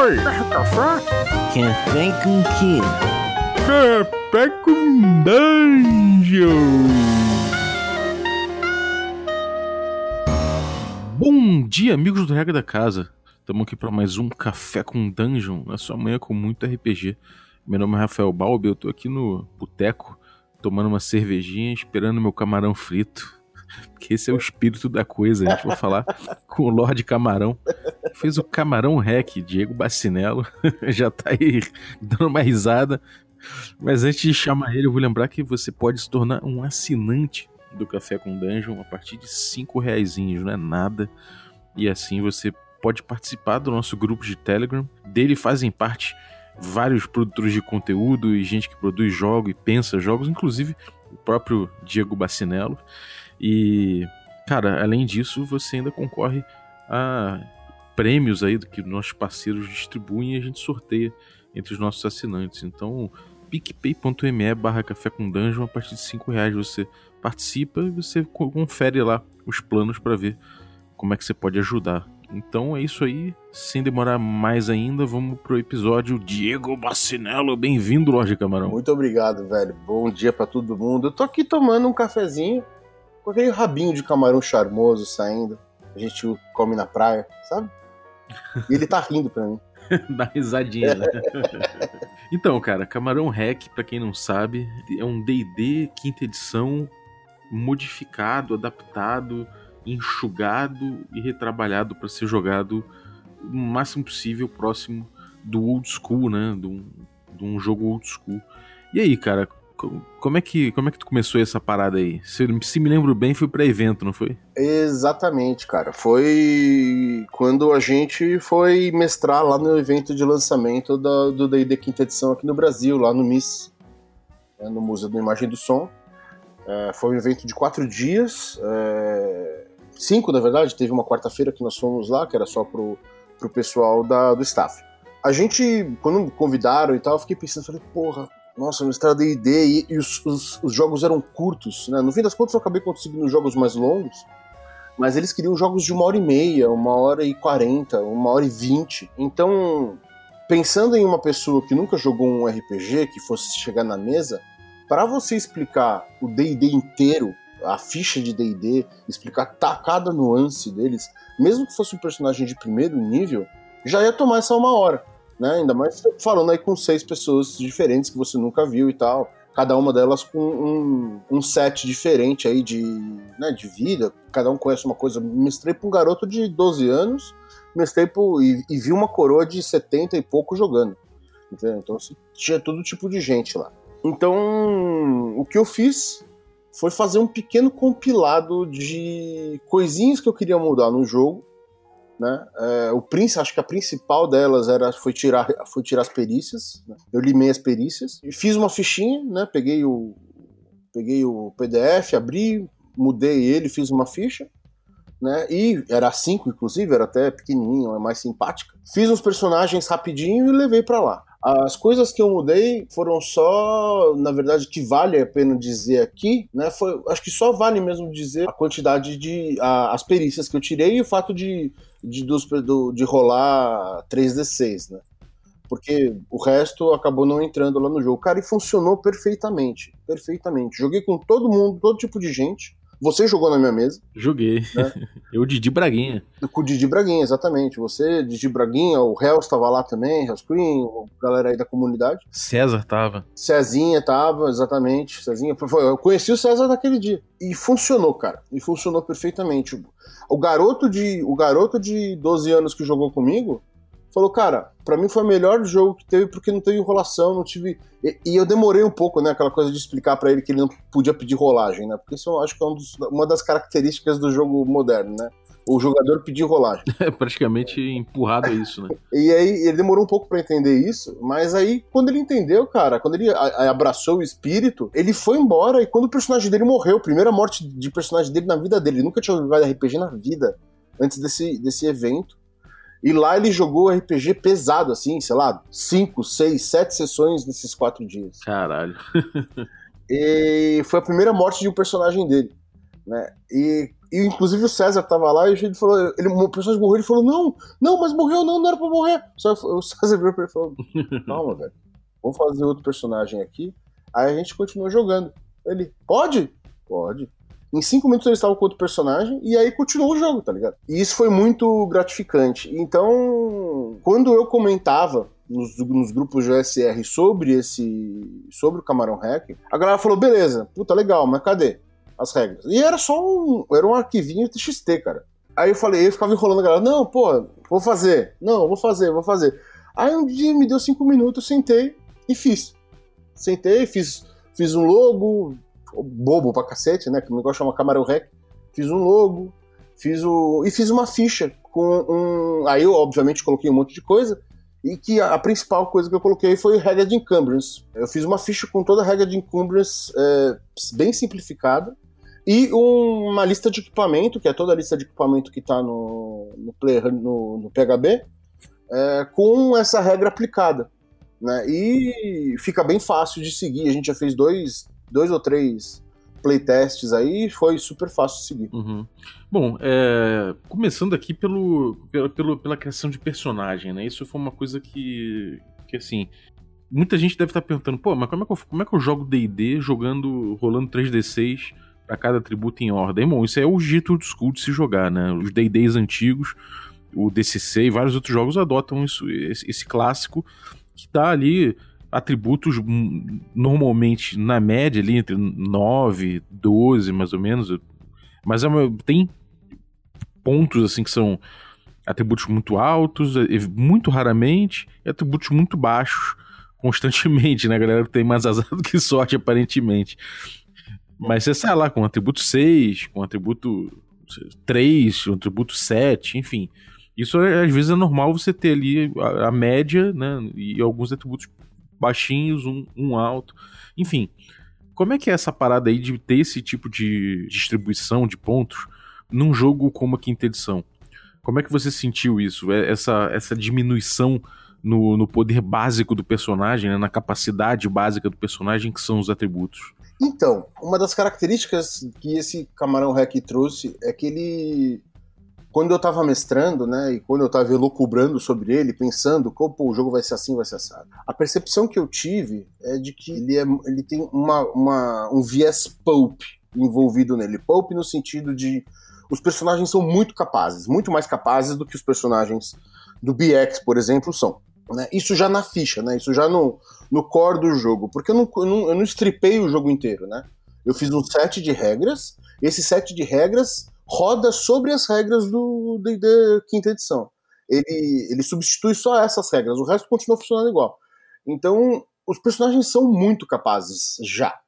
Oi! Café? Café com quê? Café com Dungeon! Bom dia, amigos do Regra da Casa. Estamos aqui para mais um Café com Dungeon, na sua manhã com muito RPG. Meu nome é Rafael Balbi, eu tô aqui no boteco, tomando uma cervejinha, esperando meu camarão frito. Porque esse é o espírito da coisa. A gente vai falar com o Lorde Camarão. Fez o Camarão Rec, Diego Bacinello. Já tá aí dando uma risada. Mas antes de chamar ele, eu vou lembrar que você pode se tornar um assinante do Café com Dungeon a partir de 5 reais, não é nada. E assim você pode participar do nosso grupo de Telegram. Dele fazem parte vários produtores de conteúdo e gente que produz jogos e pensa jogos, inclusive o próprio Diego Bacinello. E, cara, além disso, você ainda concorre a prêmios aí que nossos parceiros distribuem e a gente sorteia entre os nossos assinantes. Então, picpay.me barra café com dungeon, a partir de 5 reais você participa e você confere lá os planos para ver como é que você pode ajudar. Então é isso aí, sem demorar mais ainda, vamos pro episódio Diego Bacinello, bem-vindo, Lorde Camarão. Muito obrigado, velho. Bom dia para todo mundo. Eu tô aqui tomando um cafezinho aquele rabinho de camarão charmoso saindo. A gente come na praia, sabe? E ele tá rindo pra mim. Dá risadinha, né? então, cara, Camarão Hack, pra quem não sabe, é um D&D quinta edição modificado, adaptado, enxugado e retrabalhado para ser jogado o máximo possível próximo do old school, né? De um, de um jogo old school. E aí, cara, como é que como é que tu começou essa parada aí? Se, se me lembro bem, foi para evento, não foi? Exatamente, cara. Foi quando a gente foi mestrar lá no evento de lançamento da, do D&D quinta edição aqui no Brasil, lá no MIS, né, no Museu da Imagem do Som. É, foi um evento de quatro dias, é, cinco na verdade. Teve uma quarta-feira que nós fomos lá, que era só pro, pro pessoal da, do staff. A gente, quando me convidaram e tal, eu fiquei pensando, falei, porra, nossa, mestrado D&D e, e os, os, os, jogos eram curtos, né? No fim das contas eu acabei conseguindo jogos mais longos, mas eles queriam jogos de uma hora e meia, uma hora e quarenta, uma hora e vinte. Então, pensando em uma pessoa que nunca jogou um RPG, que fosse chegar na mesa, para você explicar o D&D inteiro, a ficha de D&D, explicar cada nuance deles, mesmo que fosse um personagem de primeiro nível, já ia tomar essa uma hora né? Ainda mais falando aí com seis pessoas diferentes que você nunca viu e tal. Cada uma delas com um, um set diferente aí de, né, de vida. Cada um conhece uma coisa. Mestrei pra um garoto de 12 anos, mestrei pro, e, e vi uma coroa de 70 e pouco jogando. Entendeu? Então assim, tinha todo tipo de gente lá. Então, o que eu fiz foi fazer um pequeno compilado de coisinhas que eu queria mudar no jogo né? É, o príncipe, acho que a principal delas era foi tirar, foi tirar as perícias. Né? Eu limei as perícias e fiz uma fichinha, né? Peguei o peguei o PDF, abri, mudei ele, fiz uma ficha, né? E era 5 inclusive, era até pequenininho, é mais simpática. Fiz uns personagens rapidinho e levei para lá. As coisas que eu mudei foram só, na verdade, que vale a pena dizer aqui, né? Foi, acho que só vale mesmo dizer a quantidade de a, as perícias que eu tirei e o fato de de, dos, do, de rolar 3d6, né? Porque o resto acabou não entrando lá no jogo. Cara, e funcionou perfeitamente. Perfeitamente. Joguei com todo mundo, todo tipo de gente. Você jogou na minha mesa. Joguei. Né? Eu, Didi Braguinha. Com o Didi Braguinha, exatamente. Você, Didi Braguinha, o Hells estava lá também, Hells Queen, a galera aí da comunidade. César tava. Cezinha tava, exatamente. Cezinha. Eu conheci o César naquele dia. E funcionou, cara. E funcionou perfeitamente. O garoto de, o garoto de 12 anos que jogou comigo, falou, cara, para mim foi o melhor jogo que teve porque não teve enrolação, não tive. E, e eu demorei um pouco, né? Aquela coisa de explicar para ele que ele não podia pedir rolagem, né? Porque isso eu acho que é um dos, uma das características do jogo moderno, né? O jogador pedir rolagem. É praticamente empurrado a isso, né? e aí ele demorou um pouco para entender isso, mas aí quando ele entendeu, cara, quando ele abraçou o espírito, ele foi embora e quando o personagem dele morreu, primeira morte de personagem dele na vida dele, ele nunca tinha jogado RPG na vida antes desse, desse evento. E lá ele jogou RPG pesado, assim, sei lá, 5, 6, 7 sessões nesses quatro dias. Caralho. e foi a primeira morte de um personagem dele. Né? E E inclusive o César tava lá e ele falou, ele, o personagem morreu, ele falou, não, não, mas morreu não, não era pra morrer. Só o César virou pra ele e falou, calma, velho, vamos fazer outro personagem aqui. Aí a gente continuou jogando. Ele, pode? Pode. Em cinco minutos eles estavam com outro personagem e aí continuou o jogo, tá ligado? E isso foi muito gratificante. Então, quando eu comentava nos, nos, grupos de OSR sobre esse. sobre o Camarão Hack, a galera falou: beleza, puta legal, mas cadê as regras? E era só um. Era um arquivinho TXT, cara. Aí eu falei, eu ficava enrolando a galera, não, pô, vou fazer. Não, vou fazer, vou fazer. Aí um dia me deu cinco minutos, sentei e fiz. Sentei, fiz, fiz um logo, bobo pra cacete, né? Que o negócio chama Camarão Rec. Fiz um logo, fiz o. e fiz uma ficha com um. Aí eu, obviamente, coloquei um monte de coisa. E que a, a principal coisa que eu coloquei foi regra de encumbrance. Eu fiz uma ficha com toda a regra de encumbrance é, bem simplificada. E um, uma lista de equipamento, que é toda a lista de equipamento que está no, no, no, no PHB, é, com essa regra aplicada. Né? E fica bem fácil de seguir. A gente já fez dois, dois ou três playtests aí foi super fácil seguir. Uhum. Bom, é, começando aqui pelo, pelo, pela criação de personagem, né? Isso foi uma coisa que, que assim, muita gente deve estar perguntando, pô, mas como é que eu, como é que eu jogo D&D jogando, rolando 3D6 para cada atributo em ordem? Bom, isso é o jeito do school de se jogar, né? Os D&Ds antigos, o DCC e vários outros jogos adotam isso, esse, clássico que dá ali atributos normalmente na média ali entre 9, 12 mais ou menos. Mas é uma, tem pontos assim que são atributos muito altos, muito raramente, e atributos muito baixos constantemente, né? A galera tem mais azar do que sorte, aparentemente. Mas você sai lá com atributo 6, com atributo 3, um atributo 7, enfim. Isso às vezes é normal você ter ali a, a média, né? E alguns atributos baixinhos, um, um alto. Enfim, como é que é essa parada aí de ter esse tipo de distribuição de pontos num jogo como a quinta edição? Como é que você sentiu isso? É, essa, essa diminuição no, no poder básico do personagem, né? na capacidade básica do personagem, que são os atributos? Então, uma das características que esse Camarão Hack trouxe é que ele quando eu estava mestrando, né, e quando eu estava elucubrando sobre ele, pensando como o jogo vai ser assim, vai ser assado, a percepção que eu tive é de que ele, é, ele tem uma, uma, um viés pulp envolvido nele. Pulp no sentido de os personagens são muito capazes, muito mais capazes do que os personagens do BX, por exemplo, são. Né? Isso já na ficha, né? Isso já no, no core do jogo, porque eu não, eu não, eu não stripei o jogo inteiro, né? Eu fiz um set de regras, esse set de regras roda sobre as regras do D&D quinta edição. Ele, ele substitui só essas regras, o resto continua funcionando igual. Então, os personagens são muito capazes já.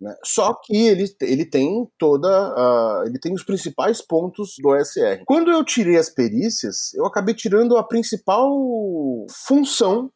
Né? Só que ele, ele tem toda. Ele tem os principais pontos do OSR. Quando eu tirei as perícias, eu acabei tirando a principal função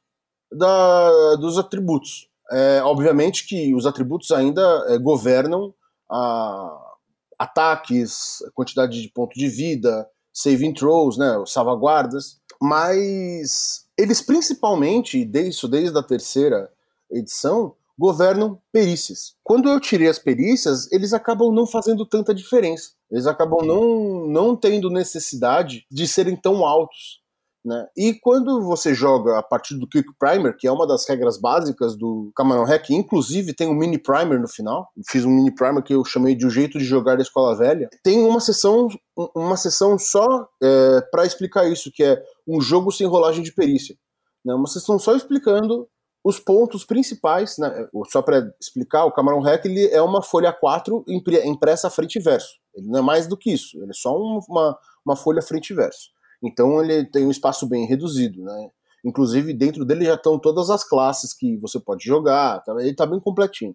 da, dos atributos. É, obviamente que os atributos ainda é, governam a, ataques, quantidade de ponto de vida, saving throws, né, salvaguardas, mas eles principalmente, desde, desde a terceira edição, governam perícias. Quando eu tirei as perícias, eles acabam não fazendo tanta diferença. Eles acabam não, não tendo necessidade de serem tão altos. Né? E quando você joga a partir do Quick Primer, que é uma das regras básicas do Camarão Hack, inclusive tem um mini primer no final. Fiz um mini primer que eu chamei de o jeito de jogar da escola velha. Tem uma sessão, uma sessão só é, para explicar isso, que é um jogo sem rolagem de perícia. Né? Uma sessão só explicando os pontos principais, né? só para explicar, o Camarão Hack ele é uma folha 4 impressa frente e verso. Ele não é mais do que isso, ele é só uma, uma folha frente e verso. Então ele tem um espaço bem reduzido, né? Inclusive dentro dele já estão todas as classes que você pode jogar, tá? ele está bem completinho.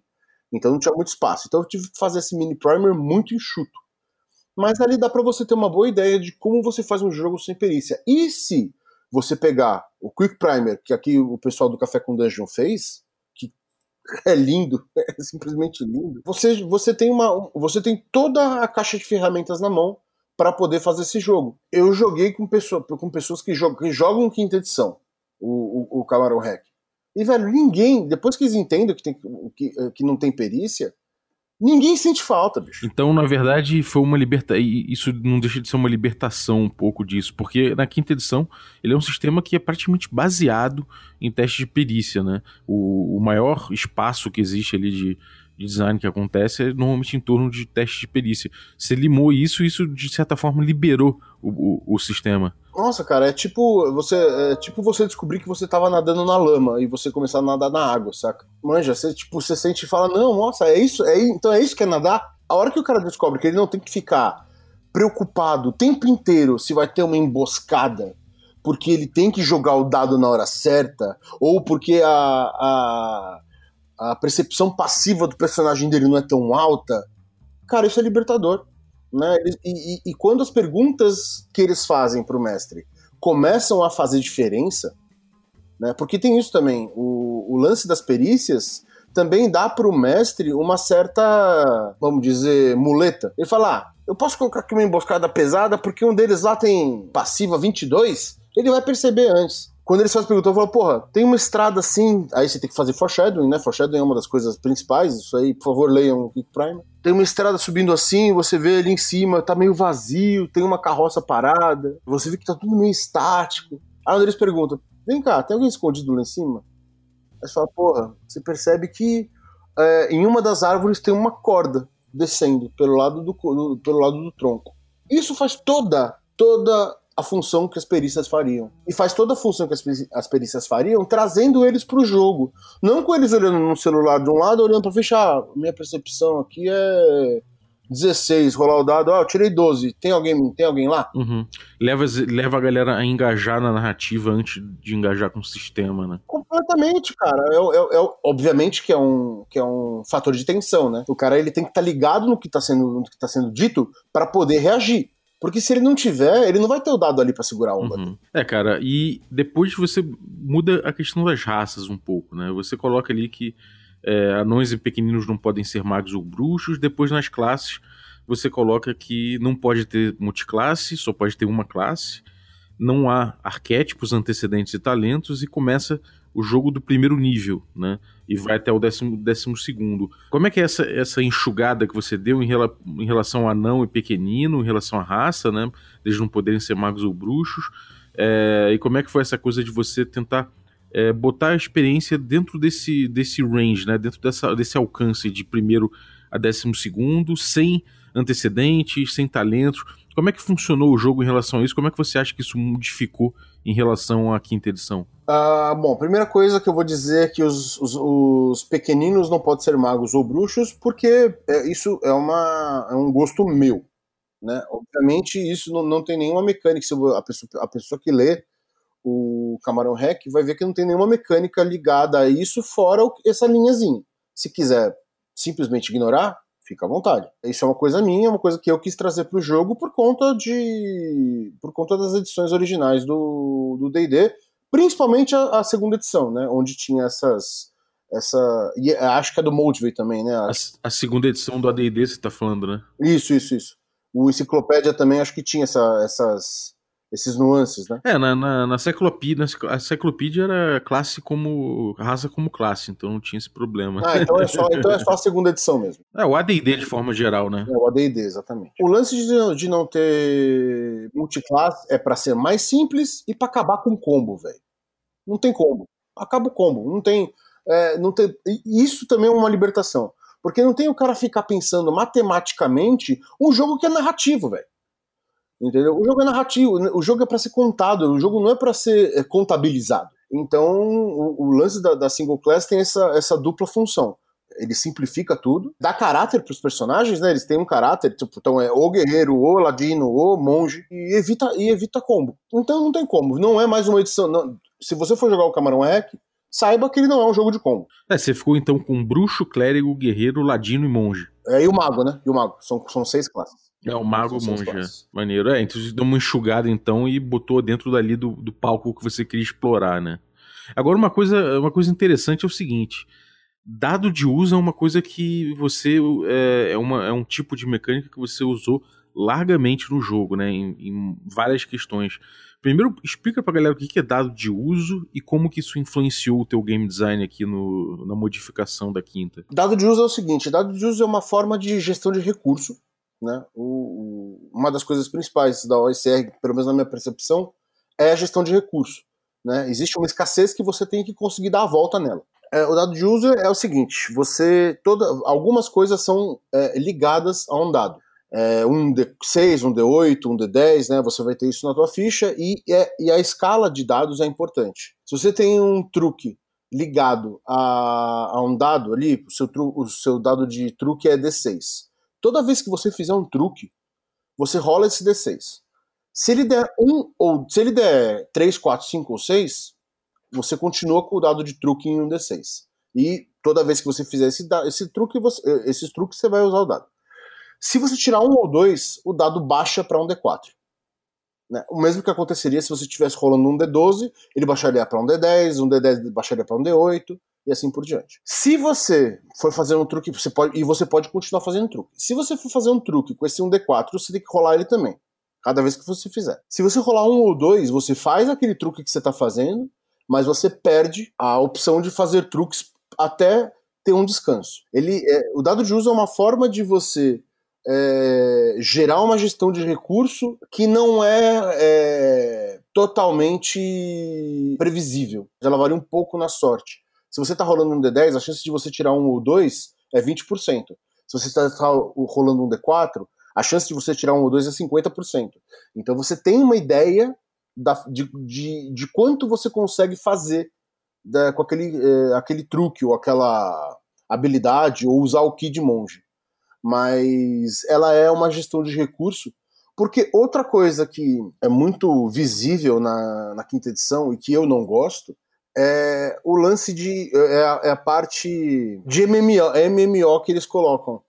Então não tinha muito espaço. Então eu tive que fazer esse mini primer muito enxuto. Mas ali dá para você ter uma boa ideia de como você faz um jogo sem perícia. E se você pegar o Quick Primer, que aqui o pessoal do Café com Dungeon fez, que é lindo, é simplesmente lindo. Você, você tem uma você tem toda a caixa de ferramentas na mão para poder fazer esse jogo. Eu joguei com, pessoa, com pessoas que jogam, que jogam quinta edição, o, o, o Camarão Hack. E, velho, ninguém, depois que eles entendem que, tem, que, que não tem perícia, Ninguém sente falta, bicho. Então, na verdade, foi uma libertação. Isso não deixa de ser uma libertação um pouco disso, porque na quinta edição ele é um sistema que é praticamente baseado em testes de perícia, né? O, o maior espaço que existe ali de, de design que acontece é normalmente em torno de testes de perícia. Você limou isso, isso de certa forma liberou o, o, o sistema. Nossa, cara, é tipo você é tipo você descobrir que você tava nadando na lama e você começar a nadar na água, saca? Manja, você tipo você sente e fala: "Não, nossa, é isso, é então é isso que é nadar". A hora que o cara descobre que ele não tem que ficar preocupado o tempo inteiro se vai ter uma emboscada, porque ele tem que jogar o dado na hora certa, ou porque a, a, a percepção passiva do personagem dele não é tão alta, cara, isso é libertador. Né? E, e, e quando as perguntas que eles fazem para o mestre começam a fazer diferença, né? porque tem isso também, o, o lance das perícias também dá para o mestre uma certa, vamos dizer, muleta. Ele fala, ah, eu posso colocar aqui uma emboscada pesada porque um deles lá tem passiva 22, ele vai perceber antes. Quando eles fazem pergunta, eu falo, porra, tem uma estrada assim, aí você tem que fazer foreshadowing, né? Foreshadowing é uma das coisas principais, isso aí, por favor, leiam o Kick Prime. Tem uma estrada subindo assim, você vê ali em cima, tá meio vazio, tem uma carroça parada, você vê que tá tudo meio estático. Aí eles perguntam, vem cá, tem alguém escondido lá em cima? Aí você fala, porra, você percebe que é, em uma das árvores tem uma corda descendo pelo lado do, pelo lado do tronco. Isso faz toda, toda a função que as perícias fariam. E faz toda a função que as, perícias fariam, trazendo eles para o jogo. Não com eles olhando no celular de um lado, olhando para fechar. Minha percepção aqui é 16, rolar o dado, oh, eu tirei 12. Tem alguém, tem alguém lá? Uhum. Leva, leva a galera a engajar na narrativa antes de engajar com o sistema, né? Completamente, cara. É, é, é, obviamente que é, um, que é um fator de tensão, né? O cara ele tem que estar tá ligado no que está sendo, no que tá sendo dito para poder reagir. Porque se ele não tiver, ele não vai ter o dado ali para segurar a onda. Uhum. É, cara, e depois você muda a questão das raças um pouco, né? Você coloca ali que é, anões e pequeninos não podem ser magos ou bruxos. Depois nas classes você coloca que não pode ter multiclasse, só pode ter uma classe. Não há arquétipos, antecedentes e talentos e começa o jogo do primeiro nível, né? E vai até o décimo, décimo segundo. Como é que é essa, essa enxugada que você deu em, rela, em relação a anão e pequenino, em relação à raça, né? Eles não poderem ser magos ou bruxos. É, e como é que foi essa coisa de você tentar é, botar a experiência dentro desse, desse range, né? Dentro dessa, desse alcance de primeiro a décimo segundo, sem antecedentes, sem talentos. Como é que funcionou o jogo em relação a isso? Como é que você acha que isso modificou em relação à quinta edição? Uh, bom, primeira coisa que eu vou dizer é que os, os, os, pequeninos não podem ser magos ou bruxos, porque é, isso é, uma, é um gosto meu. Né? Obviamente, isso não, não tem nenhuma mecânica. Se a, pessoa, a pessoa que lê o Camarão Hack vai ver que não tem nenhuma mecânica ligada a isso, fora essa linhazinha. Se quiser simplesmente ignorar, fica à vontade. Isso é uma coisa minha, é uma coisa que eu quis trazer para o jogo por conta de por conta das edições originais do do D&D, principalmente a, a, segunda edição, né, onde tinha essas essa e acho que é do Motivate também, né? A, a segunda edição do AD&D você está falando, né? Isso, isso, isso. O Enciclopédia também acho que tinha essa, essas esses nuances, né? É, na, na, na Cyclopedia, a Cyclopedia era classe como. raça como classe, então não tinha esse problema. Ah, então é só, então é só a segunda edição mesmo. É, o ADD de forma geral, né? É, o ADD, exatamente. O lance de, de não ter multiclasse é para ser mais simples e para acabar com combo, velho. Não tem combo. Acaba o combo. Não tem. É, não tem. Isso também é uma libertação. Porque não tem o cara ficar pensando matematicamente um jogo que é narrativo, velho. Entendeu? O jogo é narrativo, o jogo é para ser contado, o jogo não é para ser é, contabilizado. Então, o, o lance da, da, single class tem essa, essa dupla função. Ele simplifica tudo, dá caráter para os personagens, né? Eles têm um caráter, tipo, então é o guerreiro, o ladino, o monge, e evita, e evita combo. Então não tem combo, não é mais uma edição. Não, se você for jogar o Camarão Hack, saiba que ele não é um jogo de combo. É, você ficou então com bruxo, clérigo, guerreiro, ladino e monge. É, e o mago, né? E o mago. São, são seis classes. É, o Mago Monge. Maneiro. É, então você deu uma enxugada então e botou dentro dali do, do palco que você queria explorar, né? Agora, uma coisa, uma coisa interessante é o seguinte: dado de uso é uma coisa que você. É, é, uma, é um tipo de mecânica que você usou largamente no jogo, né? Em, em várias questões. Primeiro, explica pra galera o que é dado de uso e como que isso influenciou o teu game design aqui no, na modificação da quinta. Dado de uso é o seguinte, dado de uso é uma forma de gestão de recurso, né? O, o, uma das coisas principais da OSR, pelo menos na minha percepção, é a gestão de recurso. Né? Existe uma escassez que você tem que conseguir dar a volta nela. É, o dado de uso é o seguinte: você toda, algumas coisas são é, ligadas a um dado. É, um D6, um D8, um D10, né? Você vai ter isso na tua ficha e, é, e a escala de dados é importante. Se você tem um truque ligado a, a um dado ali, o seu, tru, o seu dado de truque é D6. Toda vez que você fizer um truque, você rola esse D6. Se ele der um ou se ele der 3, 4, 5 ou 6, você continua com o dado de truque em um D6. E toda vez que você fizer esse, esse truque, você, esses truques, você vai usar o dado. Se você tirar um ou dois, o dado baixa para um D4. Né? O mesmo que aconteceria se você estivesse rolando um D12, ele baixaria para um D10, um D10 baixaria para um D8 e assim por diante. Se você for fazer um truque, você pode, e você pode continuar fazendo truque. Se você for fazer um truque com esse um D4, você tem que rolar ele também. Cada vez que você fizer. Se você rolar um ou dois, você faz aquele truque que você está fazendo, mas você perde a opção de fazer truques até ter um descanso. Ele, é, o dado de uso é uma forma de você é, gerar uma gestão de recurso que não é, é totalmente previsível. Ela varia um pouco na sorte. Se você está rolando um D10, a chance de você tirar um ou dois é 20%. Se você está rolando um D4, a chance de você tirar um ou dois é 50%. Então você tem uma ideia da, de, de, de, quanto você consegue fazer da, com aquele, é, aquele truque ou aquela habilidade ou usar o Ki de monge. Mas ela é uma gestão de recurso, porque outra coisa que é muito visível na, na quinta edição e que eu não gosto é o lance de. é a, é a parte de MMO, MMO que eles colocam.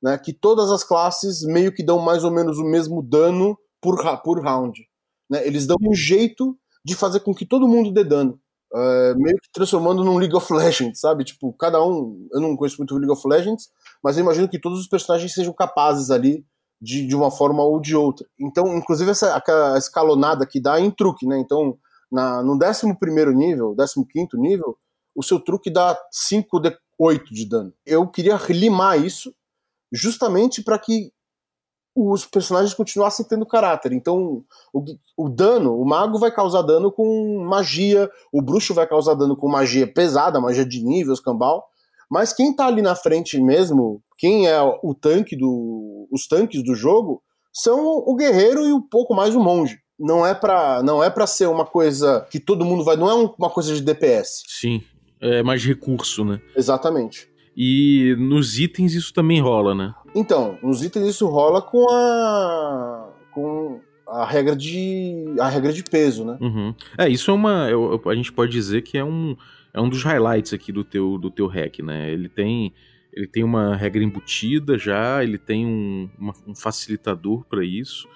Né, que todas as classes meio que dão mais ou menos o mesmo dano por, por round. Né? Eles dão um jeito de fazer com que todo mundo dê dano. É, meio que transformando num League of Legends, sabe? Tipo, cada um. Eu não conheço muito League of Legends, mas eu imagino que todos os personagens sejam capazes ali de, de uma forma ou de outra. Então, inclusive, essa escalonada que dá em truque, né? Então, na, no 11 nível, 15 nível, o seu truque dá 5 de 8 de dano. Eu queria limar isso justamente para que os personagens continuassem tendo caráter. Então, o, o, dano, o mago vai causar dano com magia, o bruxo vai causar dano com magia pesada, magia de nível, escambau. Mas quem tá ali na frente mesmo, quem é o tanque do. os tanques do jogo, são o guerreiro e um pouco mais o monge. Não é para não é para ser uma coisa que todo mundo vai, não é uma coisa de DPS. Sim, é mais recurso, né? Exatamente. E nos itens isso também rola, né? Então, nos itens isso rola com a. com a regra de. a regra de peso, né? Uhum. É, isso é uma. Eu, a gente pode dizer que é um. É um dos highlights aqui do teu, do teu hack, né? Ele tem. Ele tem uma regra embutida já, ele tem um, uma, um facilitador para isso.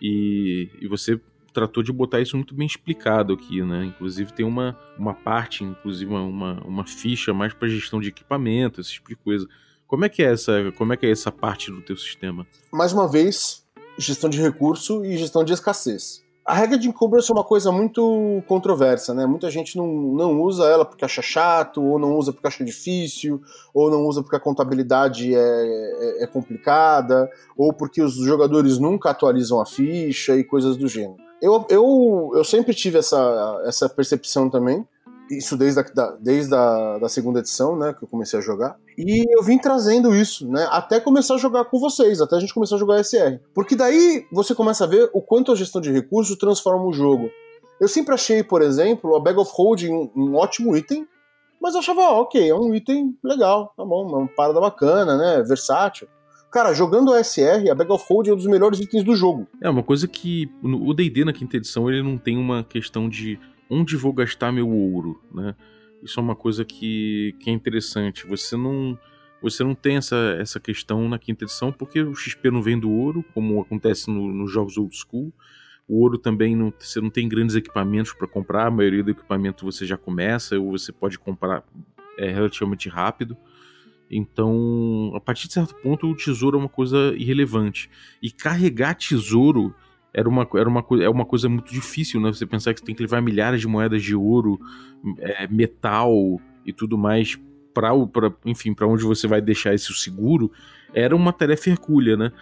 E, e você tratou de botar isso muito bem explicado aqui, né? Inclusive tem uma, uma parte, inclusive uma, uma ficha mais para gestão de equipamento, esse tipo de coisa. Como é que é essa, como é que é essa parte do teu sistema? Mais uma vez, gestão de recurso e gestão de escassez. A regra de encumbrance é uma coisa muito controversa, né? Muita gente não, não usa ela porque acha chato, ou não usa porque acha difícil, ou não usa porque a contabilidade é, é, é complicada, ou porque os jogadores nunca atualizam a ficha e coisas do gênero. Eu, eu, eu sempre tive essa, essa percepção também, isso desde a, da, desde a da segunda edição, né, que eu comecei a jogar. E eu vim trazendo isso, né, até começar a jogar com vocês, até a gente começar a jogar SR. Porque daí você começa a ver o quanto a gestão de recursos transforma o jogo. Eu sempre achei, por exemplo, a Bag of Holding um, um ótimo item, mas eu achava, ok, é um item legal, tá bom, é uma parada bacana, né, versátil. Cara, jogando o SR, a Bag of Holding é um dos melhores itens do jogo. É, uma coisa que o D&D na quinta edição, ele não tem uma questão de onde vou gastar meu ouro, né? Isso é uma coisa que, que é interessante. Você não você não tem essa, essa questão na quinta edição porque o XP não vem do ouro, como acontece no, nos jogos old school. O ouro também não, você não tem grandes equipamentos para comprar, a maioria do equipamento você já começa ou você pode comprar é, relativamente rápido. Então, a partir de certo ponto, o tesouro é uma coisa irrelevante. E carregar tesouro era uma, era uma, é uma coisa muito difícil, né? Você pensar que você tem que levar milhares de moedas de ouro, é, metal e tudo mais para enfim, para onde você vai deixar esse seguro, era uma tarefa hercúlea, né?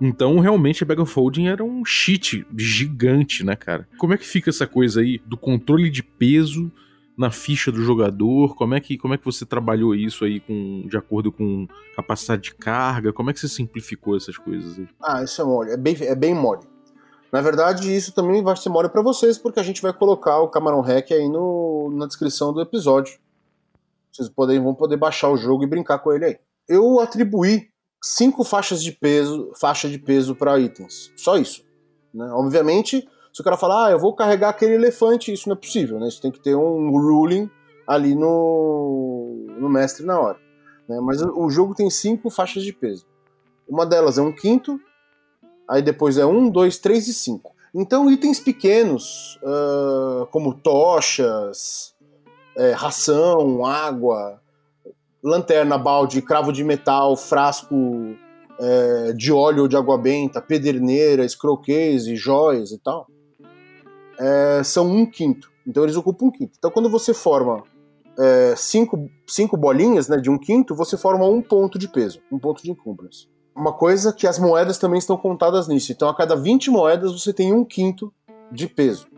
Então, realmente, a Bag of Holding era um cheat gigante, né, cara? Como é que fica essa coisa aí do controle de peso na ficha do jogador? Como é que, como é que você trabalhou isso aí com, de acordo com capacidade de carga? Como é que você simplificou essas coisas aí? Ah, isso é mole. É bem, é bem mole. Na verdade, isso também vai ser mole para vocês, porque a gente vai colocar o Camarão Hack aí no, na descrição do episódio. Vocês podem, vão poder baixar o jogo e brincar com ele aí. Eu atribuí cinco faixas de peso, faixa de peso para itens. Só isso. Né? Obviamente, se o cara falar, ah, eu vou carregar aquele elefante, isso não é possível, né? Isso tem que ter um ruling ali no, no mestre na hora. Né? Mas o jogo tem cinco faixas de peso. Uma delas é um quinto, aí depois é um, dois, três e cinco. Então, itens pequenos, uh, como tochas, é, ração, água, lanterna, balde, cravo de metal, frasco é, de óleo ou de água benta, pederneira, escroquês e joias e tal, é, são um quinto. Então eles ocupam um quinto. Então quando você forma é, cinco, cinco bolinhas né, de um quinto, você forma um ponto de peso, um ponto de encumbrance. Uma coisa que as moedas também estão contadas nisso. Então a cada 20 moedas você tem um quinto de peso.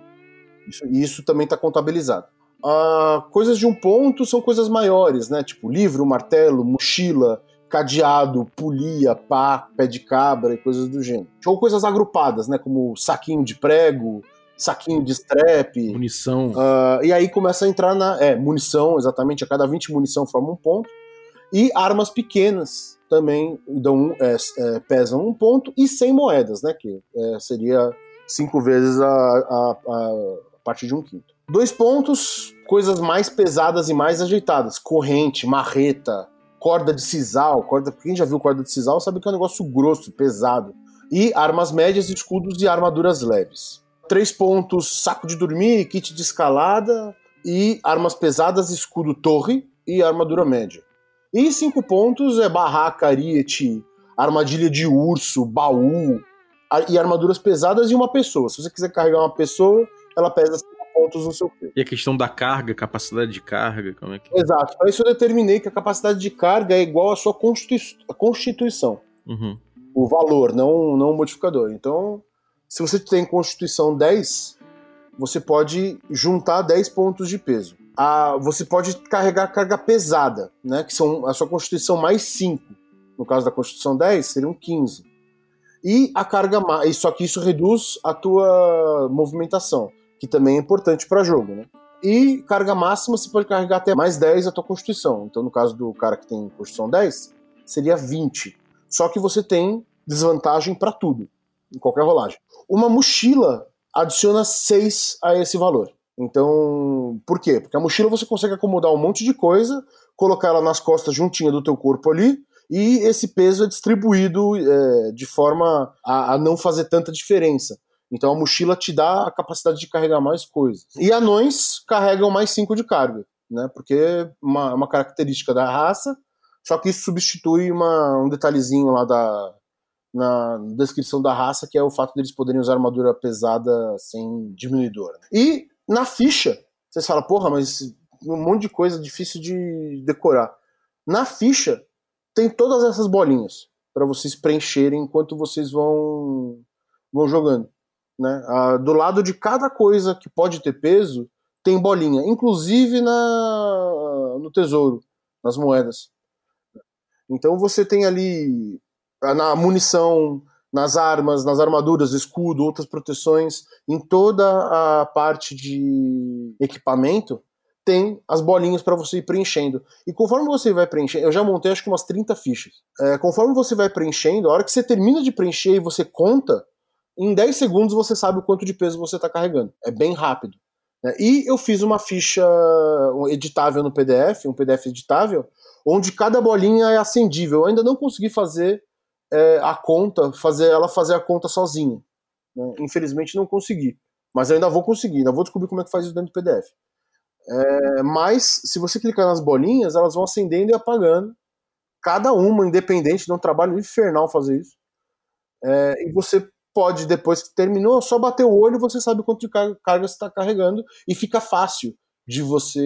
Isso, e isso também está contabilizado. Uh, coisas de um ponto são coisas maiores, né? Tipo livro, martelo, mochila, cadeado, polia, pá, pé de cabra e coisas do gênero. Ou coisas agrupadas, né? Como saquinho de prego, saquinho de strap. Munição. Uh, e aí começa a entrar na. É, munição, exatamente. A cada 20 munição forma um ponto. E armas pequenas também dão, é, é, pesam um ponto. E 100 moedas, né? Que é, seria cinco vezes a, a, a partir de um quinto. Dois pontos, coisas mais pesadas e mais ajeitadas. Corrente, marreta, corda de sisal. Corda, quem já viu corda de sisal sabe que é um negócio grosso, pesado. E armas médias, escudos e armaduras leves. Três pontos, saco de dormir, kit de escalada e armas pesadas, escudo torre e armadura média. E cinco pontos é barraca, ariete, armadilha de urso, baú e armaduras pesadas e uma pessoa. Se você quiser carregar uma pessoa, ela pesa 5 pontos no seu peso. E a questão da carga, capacidade de carga, como é que. É? Exato. Para isso eu determinei que a capacidade de carga é igual à sua constituição. Uhum. O valor, não, não o modificador. Então, se você tem constituição 10, você pode juntar 10 pontos de peso. A, você pode carregar carga pesada, né? Que são a sua constituição mais 5. No caso da constituição 10, seriam 15. E a carga mais. Só que isso reduz a tua movimentação que também é importante para jogo, né? E carga máxima você pode carregar até mais 10 a tua constituição. Então, no caso do cara que tem constituição 10, seria 20. Só que você tem desvantagem para tudo, em qualquer rolagem. Uma mochila adiciona 6 a esse valor. Então, por quê? Porque a mochila você consegue acomodar um monte de coisa, colocar ela nas costas juntinha do teu corpo ali, e esse peso é distribuído é, de forma a, a não fazer tanta diferença. Então a mochila te dá a capacidade de carregar mais coisas. E anões carregam mais 5 de carga, né? Porque é uma, uma característica da raça, só que isso substitui uma, um detalhezinho lá da, na descrição da raça, que é o fato deles poderem usar armadura pesada sem diminuidor. E na ficha, vocês falam, porra, mas um monte de coisa difícil de decorar. Na ficha tem todas essas bolinhas para vocês preencherem enquanto vocês vão vão jogando. Né? Ah, do lado de cada coisa que pode ter peso, tem bolinha, inclusive na, no tesouro, nas moedas. Então você tem ali na munição, nas armas, nas armaduras, escudo, outras proteções, em toda a parte de equipamento, tem as bolinhas para você ir preenchendo. E conforme você vai preenchendo, eu já montei acho que umas 30 fichas. É, conforme você vai preenchendo, a hora que você termina de preencher e você conta, em 10 segundos você sabe o quanto de peso você está carregando. É bem rápido. Né? E eu fiz uma ficha editável no PDF, um PDF editável, onde cada bolinha é acendível. Eu ainda não consegui fazer é, a conta, fazer ela fazer a conta sozinha. Né? Infelizmente não consegui. Mas ainda vou conseguir, ainda vou descobrir como é que faz isso dentro do PDF. É, mas se você clicar nas bolinhas, elas vão acendendo e apagando. Cada uma independente, dá um trabalho infernal fazer isso. É, e você pode, depois que terminou, só bater o olho você sabe quanto de carga você está carregando e fica fácil de você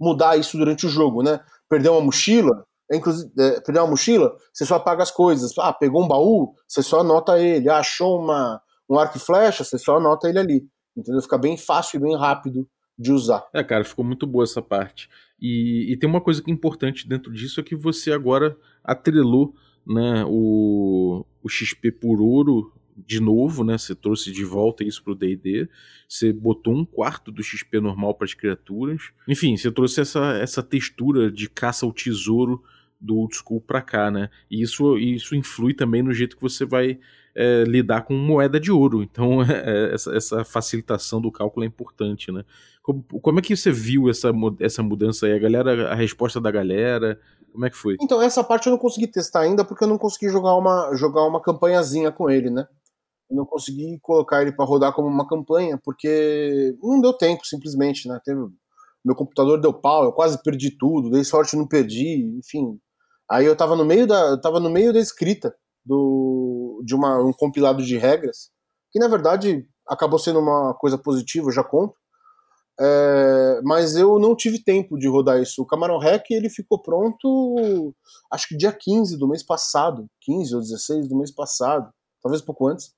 mudar isso durante o jogo, né? Perder uma mochila, inclusive, é, perder uma mochila, você só apaga as coisas. Ah, pegou um baú, você só anota ele. Ah, achou uma, um arco e flecha, você só anota ele ali. Entendeu? Fica bem fácil e bem rápido de usar. É, cara, ficou muito boa essa parte. E, e tem uma coisa que é importante dentro disso é que você agora atrelou né, o, o XP por ouro de novo, né? Você trouxe de volta isso pro D&D. Você botou um quarto do XP normal para as criaturas. Enfim, você trouxe essa, essa textura de caça ao tesouro do old school para cá, né? E isso, isso influi também no jeito que você vai é, lidar com moeda de ouro. Então, é, essa, essa, facilitação do cálculo é importante, né? Como, como, é que você viu essa, essa mudança aí? A galera, a resposta da galera, como é que foi? Então, essa parte eu não consegui testar ainda porque eu não consegui jogar uma, jogar uma campanhazinha com ele, né? Eu não consegui colocar ele para rodar como uma campanha porque não deu tempo, simplesmente, né? Teve, meu computador deu pau, eu quase perdi tudo, dei sorte não perdi, enfim. Aí eu tava no meio da, eu tava no meio da escrita do, de uma, um compilado de regras, que na verdade acabou sendo uma coisa positiva, eu já conto. É, mas eu não tive tempo de rodar isso. O Camarão Rec ele ficou pronto, acho que dia 15 do mês passado, 15 ou 16 do mês passado, talvez um pouco antes.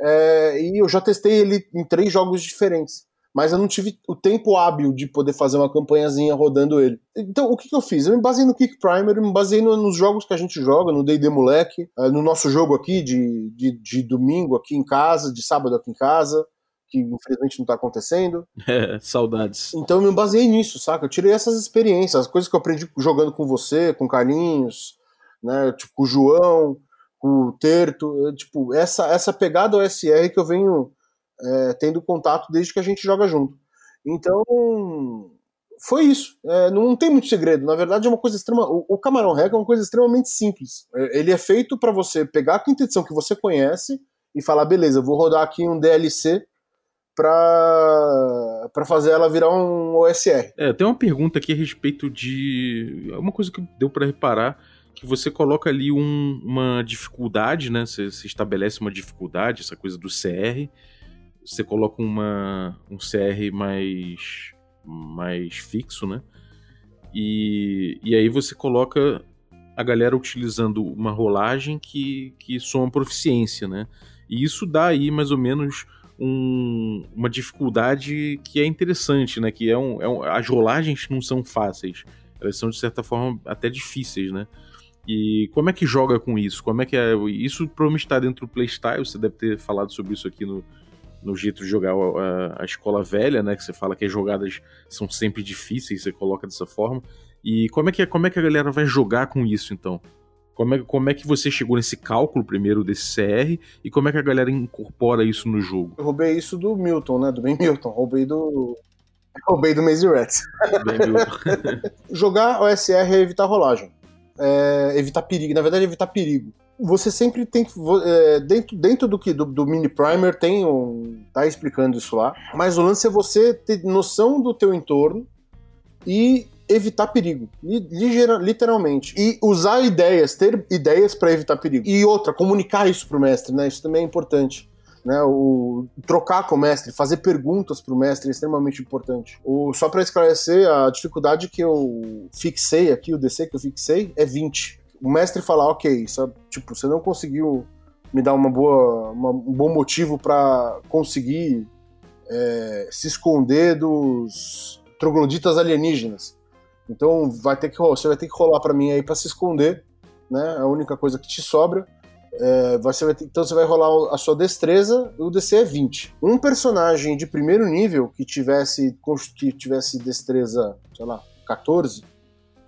É, e eu já testei ele em três jogos diferentes mas eu não tive o tempo hábil de poder fazer uma campanhazinha rodando ele. Então, o que, que eu fiz? Eu me baseei no Kick Primer, eu me baseei no, nos jogos que a gente joga, no D&D Moleque, uh, no nosso jogo aqui de, de, de, domingo aqui em casa, de sábado aqui em casa, que infelizmente não tá acontecendo. É, saudades. Então eu me baseei nisso, saca? Eu tirei essas experiências, as coisas que eu aprendi jogando com você, com Carlinhos, né, tipo, com o João, com o Terto, tipo, essa, essa pegada OSR que eu venho é, tendo contato desde que a gente joga junto. Então, foi isso. É, não tem muito segredo. Na verdade, é uma coisa extrema. O, o Camarão Reg é uma coisa extremamente simples. É, ele é feito para você pegar a quinta edição que você conhece e falar, beleza, vou rodar aqui um DLC para para fazer ela virar um OSR. É, tem uma pergunta aqui a respeito de uma coisa que deu para reparar que você coloca ali um, uma dificuldade, né? Você estabelece uma dificuldade, essa coisa do CR você coloca uma, um CR mais, mais fixo, né? E, e aí você coloca a galera utilizando uma rolagem que, que soma proficiência, né? E isso dá aí mais ou menos um, uma dificuldade que é interessante, né? Que é um, é um, as rolagens não são fáceis, elas são de certa forma até difíceis, né? E como é que joga com isso? Como é que é? Isso provavelmente está dentro do playstyle, você deve ter falado sobre isso aqui no, no jeito de jogar a, a, escola velha, né? Que você fala que as jogadas são sempre difíceis, você coloca dessa forma. E como é que, como é que a galera vai jogar com isso, então? Como é, como é que você chegou nesse cálculo primeiro desse CR e como é que a galera incorpora isso no jogo? Eu roubei isso do Milton, né? Do Ben Milton. Roubei do. Roubei do Maze Rats. Jogar OSR é evitar rolagem. É evitar perigo. Na verdade, é evitar perigo você sempre tem que. É, dentro, dentro do que do, do, mini primer tem um. tá explicando isso lá. Mas o lance é você ter noção do teu entorno e evitar perigo. Literalmente. E usar ideias, ter ideias para evitar perigo. E outra, comunicar isso pro mestre, né? Isso também é importante. Né, o trocar com o mestre, fazer perguntas para o mestre é extremamente importante. O, só para esclarecer, a dificuldade que eu fixei aqui, o DC que eu fixei, é 20 o mestre falar, ok, sabe? tipo, você não conseguiu me dar uma boa, uma, um bom motivo para conseguir é, se esconder dos trogloditas alienígenas. Então vai ter que você vai ter que rolar para mim aí para se esconder, né? A única coisa que te sobra. É, você vai ter, então você vai rolar a sua destreza, o DC é 20. Um personagem de primeiro nível que tivesse que tivesse destreza, sei lá, 14,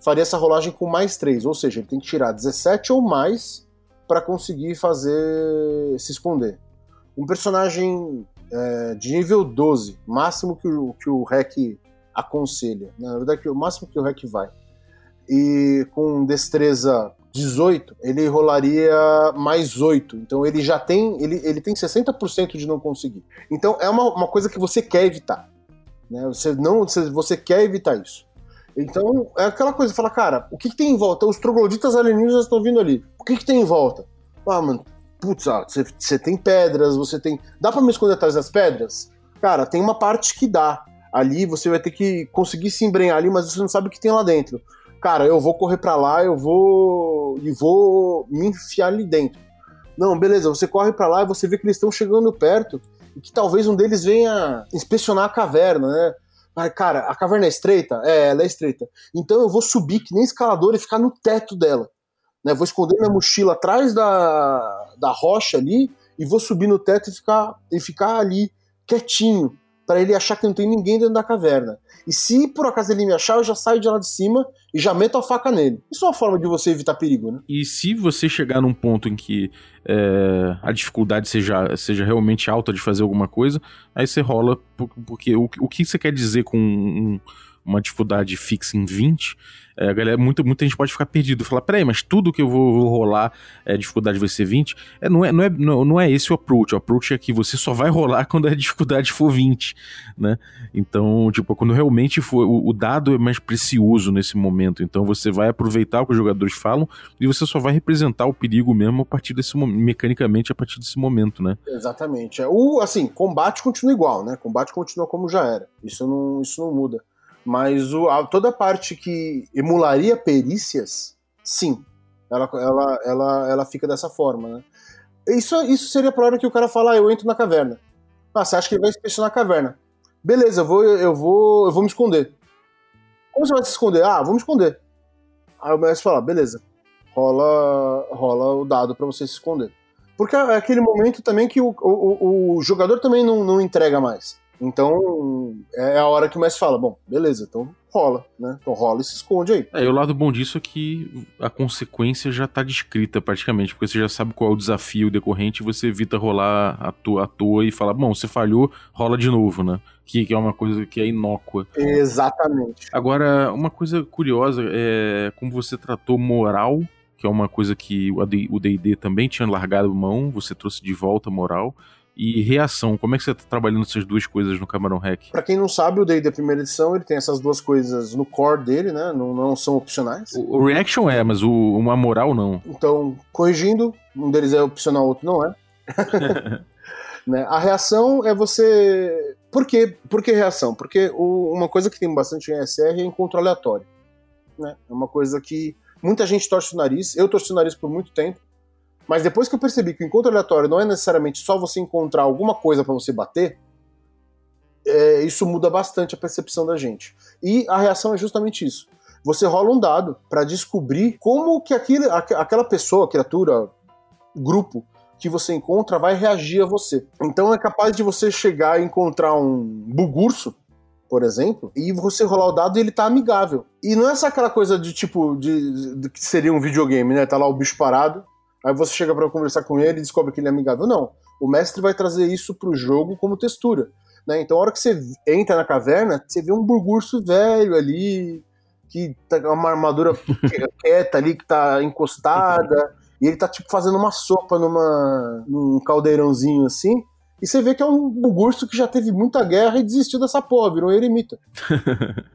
faria essa rolagem com mais 3, ou seja, ele tem que tirar 17 ou mais para conseguir fazer se esconder. Um personagem é, de nível 12, máximo que o, que o REC aconselha, né? na verdade, o máximo que o REC vai, e com destreza 18, ele rolaria mais 8. Então ele já tem. Ele, ele tem 60% de não conseguir. Então é uma, uma coisa que você quer evitar. Né? Você, não, você quer evitar isso. Então, é aquela coisa, fala, cara, o que, que tem em volta? Os trogloditas alienígenas estão vindo ali. O que, que tem em volta? Ah, mano, putz, ah, você, tem pedras, você tem. Dá pra me esconder atrás das pedras? Cara, tem uma parte que dá. Ali você vai ter que conseguir se embrenhar ali, mas você não sabe o que tem lá dentro. Cara, eu vou correr para lá, eu vou. e vou me enfiar ali dentro. Não, beleza, você corre para lá e você vê que eles estão chegando perto e que talvez um deles venha inspecionar a caverna, né? Mas, cara, a caverna é estreita? É, ela é estreita. Então eu vou subir que nem escalador e ficar no teto dela. Né? Vou esconder minha mochila atrás da, da rocha ali e vou subir no teto e ficar, e ficar ali quietinho para ele achar que não tem ninguém dentro da caverna. E se por acaso ele me achar, eu já saio de lá de cima e já meto a faca nele. Isso é uma forma de você evitar perigo, né? E se você chegar num ponto em que é, a dificuldade seja, seja realmente alta de fazer alguma coisa, aí você rola, porque o, o que você quer dizer com um, uma dificuldade fixa em 20 é, a galera, muita, muita gente pode ficar perdido. Falar, peraí, mas tudo que eu vou, vou rolar, é, dificuldade vai ser 20. É, não, é, não, é, não, não é esse o approach. O approach é que você só vai rolar quando a dificuldade for 20, né? Então, tipo, quando realmente for. O, o dado é mais precioso nesse momento. Então você vai aproveitar o que os jogadores falam e você só vai representar o perigo mesmo a partir desse mecanicamente a partir desse momento, né? Exatamente. É, o, assim, combate continua igual, né? Combate continua como já era. Isso não, isso não muda. Mas o, a, toda a parte que emularia perícias, sim, ela, ela, ela, ela fica dessa forma, né? Isso, isso seria pra hora que o cara fala, ah, eu entro na caverna. Ah, você acha que ele vai inspecionar a caverna? Beleza, eu vou, eu vou, eu vou me esconder. Como você vai se esconder? Ah, vou me esconder. Aí o mestre fala, beleza, rola, rola o dado para você se esconder. Porque é aquele momento também que o, o, o jogador também não, não entrega mais. Então, é a hora que o mestre fala, bom, beleza, então rola, né? Então rola e se esconde aí. É, e o lado bom disso é que a consequência já tá descrita praticamente, porque você já sabe qual é o desafio decorrente e você evita rolar à toa, à toa e falar, bom, você falhou, rola de novo, né? Que, que é uma coisa que é inócua. Exatamente. Agora, uma coisa curiosa é como você tratou moral que é uma coisa que o D&D também tinha largado mão, você trouxe de volta moral e reação. Como é que você está trabalhando essas duas coisas no Camarão Hack? Para quem não sabe, o D&D primeira edição, ele tem essas duas coisas no core dele, né? Não, não são opcionais. O, o reaction é, mas o, uma moral não. Então, corrigindo, um deles é opcional, outro não é. né? A reação é você... Por quê? Por que reação? Porque o, uma coisa que tem bastante em SR é encontro aleatório. Né? É uma coisa que muita gente torce o nariz. Eu torci o nariz por muito tempo. Mas depois que eu percebi que o encontro aleatório não é necessariamente só você encontrar alguma coisa para você bater, é, isso muda bastante a percepção da gente. E a reação é justamente isso. Você rola um dado para descobrir como que aquele, aquela pessoa, criatura, grupo que você encontra vai reagir a você. Então é capaz de você chegar e encontrar um bugurso, por exemplo, e você rolar o dado e ele tá amigável. E não é só aquela coisa de tipo de, de que seria um videogame, né? Tá lá o bicho parado, Aí você chega para conversar com ele e descobre que ele é amigável. Não. O mestre vai trazer isso pro jogo como textura. Né? Então, a hora que você entra na caverna, você vê um burgurso velho ali, que tá uma armadura quieta ali, que tá encostada, e ele tá tipo fazendo uma sopa numa, num caldeirãozinho assim. E você vê que é um bugurso que já teve muita guerra e desistiu dessa porra, virou eremita.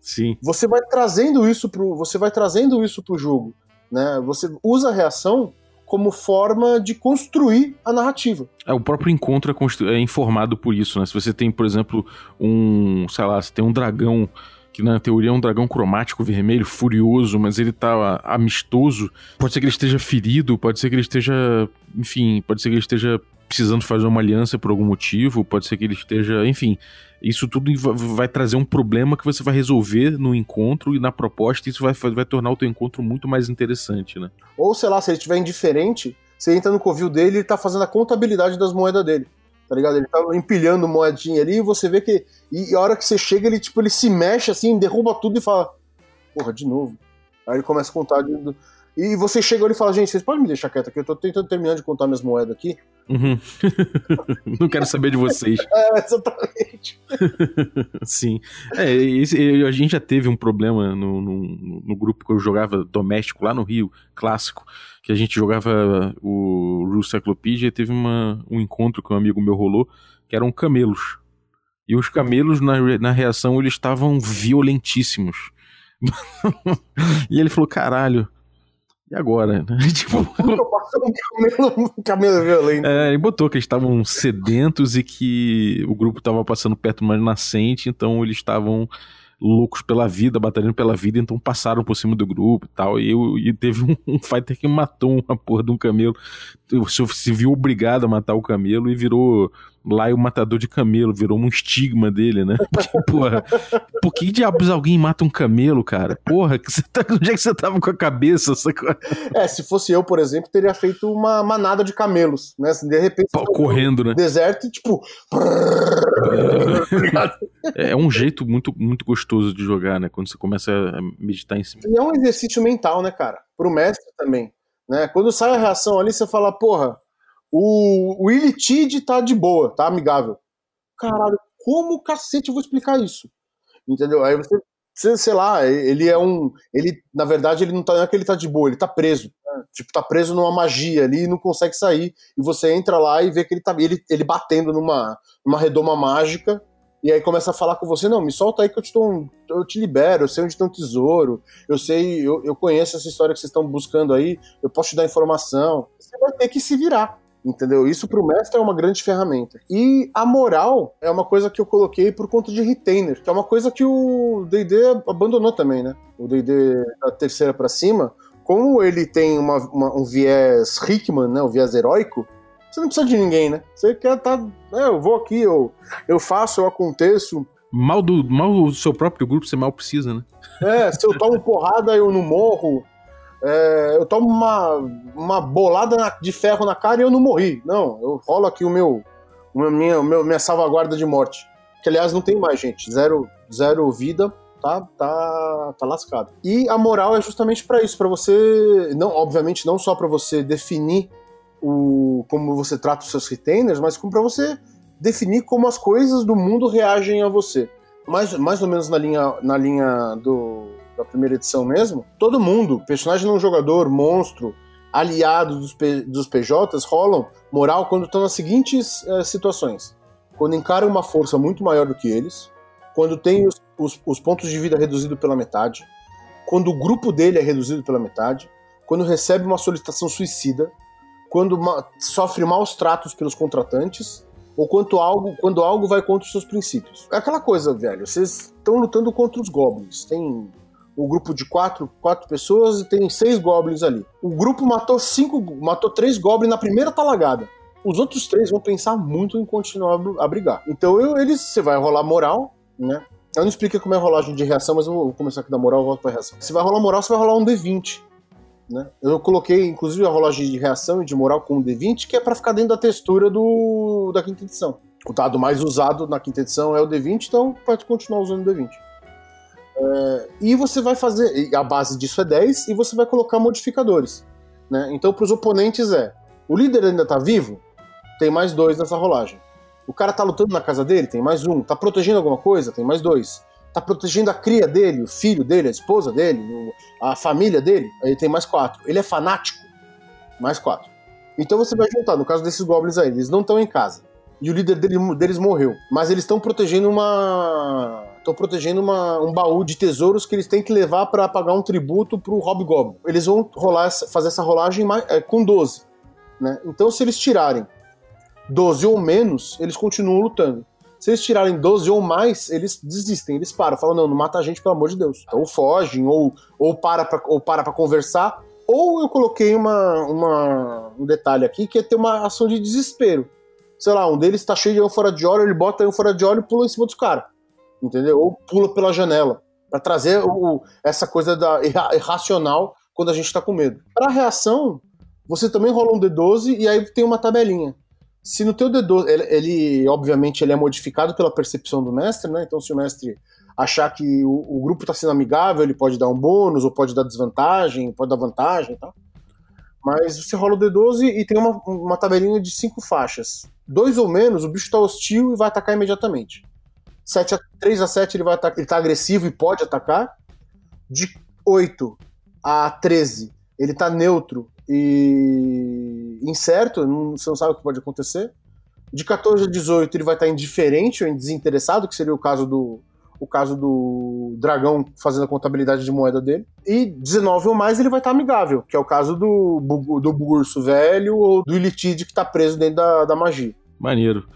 Sim. Você vai trazendo isso pro, você vai trazendo isso pro jogo, né? Você usa a reação como forma de construir a narrativa. É, o próprio encontro é, é, informado por isso, né? Se você tem, por exemplo, um, sei lá, você tem um dragão que na teoria é um dragão cromático vermelho, furioso, mas ele tá amistoso. Pode ser que ele esteja ferido, pode ser que ele esteja, enfim, pode ser que ele esteja precisando fazer uma aliança por algum motivo, pode ser que ele esteja, enfim, isso tudo vai trazer um problema que você vai resolver no encontro e na proposta, isso vai, vai tornar o teu encontro muito mais interessante, né? Ou, sei lá, se ele estiver indiferente, você entra no covil dele e ele tá fazendo a contabilidade das moedas dele. Tá ligado? Ele tá empilhando moedinha ali e você vê que. E a hora que você chega, ele, tipo, ele se mexe assim, derruba tudo e fala. Porra, de novo. Aí ele começa a contar. De... E você chega ali e fala, gente, vocês podem me deixar quieto aqui? Eu tô tentando terminar de contar minhas moedas aqui. Uhum. Não quero saber de vocês. É, exatamente. Sim. É, esse, a gente já teve um problema no, no, no, grupo que eu jogava doméstico lá no Rio, clássico, que a gente jogava o Rule Cyclopedia e teve uma, um encontro que um amigo meu rolou, que eram camelos. E os camelos, na, na reação, eles estavam violentíssimos. e ele falou: caralho E agora? né? tipo, um camelo, um camelo violento. é, e botou que eles estavam sedentos e que o grupo estava passando perto de uma nascente, então eles estavam loucos pela vida, batalhando pela vida, então passaram por cima do grupo e tal. E, e teve um, um fighter que matou uma porra de um camelo. Se, se viu obrigado a matar o camelo e virou lá o matador de camelo, virou um estigma dele, né? Porque, porra, por que diabos alguém mata um camelo, cara? Porra, que você tá, onde é que você tava com a cabeça? sacou? É, se fosse eu, por exemplo, teria feito uma manada de camelos, né? De repente, correndo, né? deserto e tipo. É um jeito muito, muito gostoso de jogar, né? Quando você começa a meditar em cima. E é um exercício mental, né, cara? Pro mestre também. Né? Quando sai a reação ali, você fala, porra, o, o Ilitide tá de boa, tá amigável. Caralho, como cacete eu vou explicar isso? Entendeu? Aí você, você, sei lá, ele é um. Ele, na verdade, ele não tá. Não é que ele tá de boa, ele tá preso. né? Tipo, tá preso numa magia ali e não consegue sair. E você entra lá e vê que ele tá. Ele, ele batendo numa, numa redoma mágica. E aí começa a falar com você, não, me solta aí que eu te, um, eu te libero, eu sei onde tem um tesouro, eu sei, eu, eu conheço essa história que vocês estão buscando aí, eu posso te dar informação. Você vai ter que se virar. Entendeu? Isso pro mestre é uma grande ferramenta. E a moral é uma coisa que eu coloquei por conta de retainer, que é uma coisa que o D&D abandonou também, né? O D&D da terceira pra cima, como ele tem uma- uma- um viés Hickman, né? Um viés heróico, você não precisa de ninguém, né? Você quer tá, é, eu vou aqui, eu, eu faço, eu aconteço. Mal do, mal do seu próprio grupo, você mal precisa, né? É, se eu tomo porrada, eu não morro. É, eu tomo uma, uma bolada na- de ferro na cara e eu não morri. Não, eu rolo aqui o meu, o meu- minha, o meu- minha salvaguarda de morte. Que aliás não tem mais, gente. Zero, zero vida, tá, tá, tá lascado. E a moral é justamente pra isso, pra você, não, obviamente não só pra você definir o como você trata os seus retainers, mas como pra você definir como as coisas do mundo reagem a você. Mais, mais ou menos na linha, na linha do, da primeira edição mesmo, todo mundo, personagem não jogador, monstro, aliado dos, P- dos PJs, rolam moral quando estão nas seguintes eh, situações. Quando encaram uma força muito maior do que eles, quando tem os, os- os pontos de vida reduzidos pela metade, quando o grupo dele é reduzido pela metade, quando recebe uma solicitação suicida, quando sofre maus tratos pelos contratantes, ou quanto algo, quando algo vai contra os seus princípios. É aquela coisa, velho. Vocês estão lutando contra os goblins. Tem um grupo de quatro, quatro pessoas e tem seis goblins ali. O grupo matou cinco, matou três goblins na primeira talagada. Os outros três vão pensar muito em continuar a br- a brigar. Então eu, eles, você vai rolar moral, né? Eu não expliquei como é a rolagem de reação, mas eu vou começar aqui da moral e volto pra reação. Você vai rolar moral, você vai rolar um D20. Né? Eu coloquei, inclusive, a rolagem de reação e de moral com um D20, que é pra ficar dentro da textura do, da quinta edição. O dado mais usado na quinta edição é o D20, então pode continuar usando o D20. É, e você vai fazer. A base disso é 10 e você vai colocar modificadores. Né? Então, para os oponentes é: o líder ainda tá vivo? Tem mais dois nessa rolagem. O cara tá lutando na casa dele? Tem mais um. Tá protegendo alguma coisa? Tem mais dois. Tá protegendo a cria dele, o filho dele, a esposa dele, a família dele? Aí tem mais quatro. Ele é fanático? Mais quatro. Então você vai juntar, no caso desses goblins aí, eles não estão em casa. E o líder dele- deles morreu. Mas eles estão protegendo uma. Estão protegendo uma- um baú de tesouros que eles têm que levar para pagar um tributo pro Hobgoblin. Eles vão rolar fazer essa rolagem mais- é, com 12. Né? Então, se eles tirarem 12 ou menos, eles continuam lutando. Se eles tirarem 12 ou mais, eles desistem, eles param, falam, não, não mata a gente, pelo amor de Deus. Ou fogem, ou, ou para pra, ou para pra conversar, ou eu coloquei uma, uma- um detalhe aqui, que é ter uma ação de desespero. Sei lá, um deles tá cheio de ânfora de óleo, ele bota a ânfora de óleo e pula em cima dos caras. Entendeu? Ou pula pela janela. Pra trazer o- essa coisa da irra- irracional quando a gente tá com medo. Pra reação, você também rola um D12 e aí tem uma tabelinha. Se no teu D12, ele, ele, obviamente ele é modificado pela percepção do mestre, né? Então se o mestre achar que o, o grupo está sendo amigável, ele pode dar um bônus, ou pode dar desvantagem, pode dar vantagem tal. Mas você rola o D12 e tem uma, uma tabelinha de cinco faixas. Dois ou menos, o bicho está hostil e vai atacar imediatamente. 7 a, 3 a 7 ele vai atacar, ele tá agressivo e pode atacar. De 8 a 13, ele tá neutro e incerto, não, você não sabe o que pode acontecer. De 14 a 18, ele vai estar indiferente ou desinteressado, que seria o caso do o caso do dragão fazendo a contabilidade de moeda dele. E 19 ou mais ele vai estar amigável, que é o caso do, do Burso velho ou do Ilitide que tá preso dentro da, da magia. Maneiro.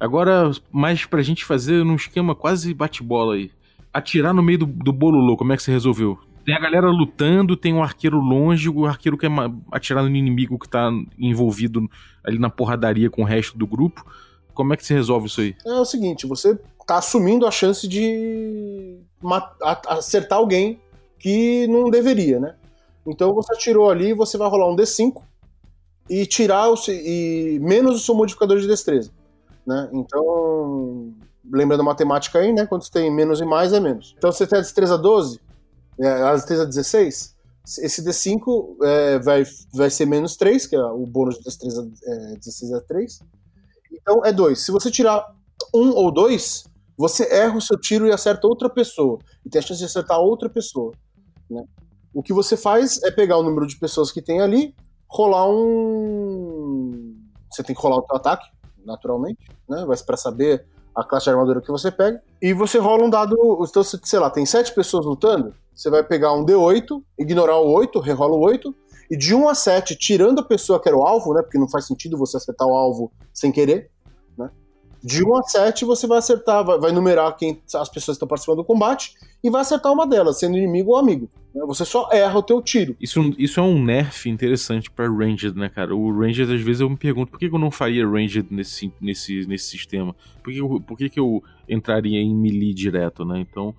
Agora, mais pra gente fazer num esquema quase bate-bola aí. Atirar no meio do, do bololô, como é que você resolveu? Tem a galera lutando, tem um arqueiro longe, o arqueiro quer atirar no inimigo que tá envolvido ali na porradaria com o resto do grupo. Como é que se resolve isso aí? É o seguinte, você tá assumindo a chance de acertar alguém que não deveria, né? Então você atirou ali, você vai rolar um D5 e tirar o, e menos o seu modificador de destreza, né? Então, lembrando a matemática aí, né? Quando você tem menos e mais é menos. Então você tem a destreza 12, é, a destreza 16, esse D5 é, vai, vai ser menos 3, que é o bônus de destreza é, 16 é 3. Então é 2. Se você tirar um ou dois, você erra o seu tiro e acerta outra pessoa. E tem a chance de acertar outra pessoa. Né? O que você faz é pegar o número de pessoas que tem ali, rolar um. Você tem que rolar o seu ataque, naturalmente, né? Vai para saber a classe de armadura que você pega. E você rola um dado. Então, sei lá, tem sete pessoas lutando. Você vai pegar um D8, ignorar o 8, rerola o 8, e de 1 a 7, tirando a pessoa que era o alvo, né? Porque não faz sentido você acertar o alvo sem querer. De 1 a 7 você vai acertar, vai, vai numerar quem as pessoas estão participando do combate e vai acertar uma delas, sendo inimigo ou amigo. Né? Você só erra o teu tiro. Isso, isso é um nerf interessante para Ranged, né, cara? O Ranged, às vezes, eu me pergunto por que eu não faria Ranged nesse, nesse, nesse sistema? Por que, eu, por que, que eu entraria em melee direto, né? Então,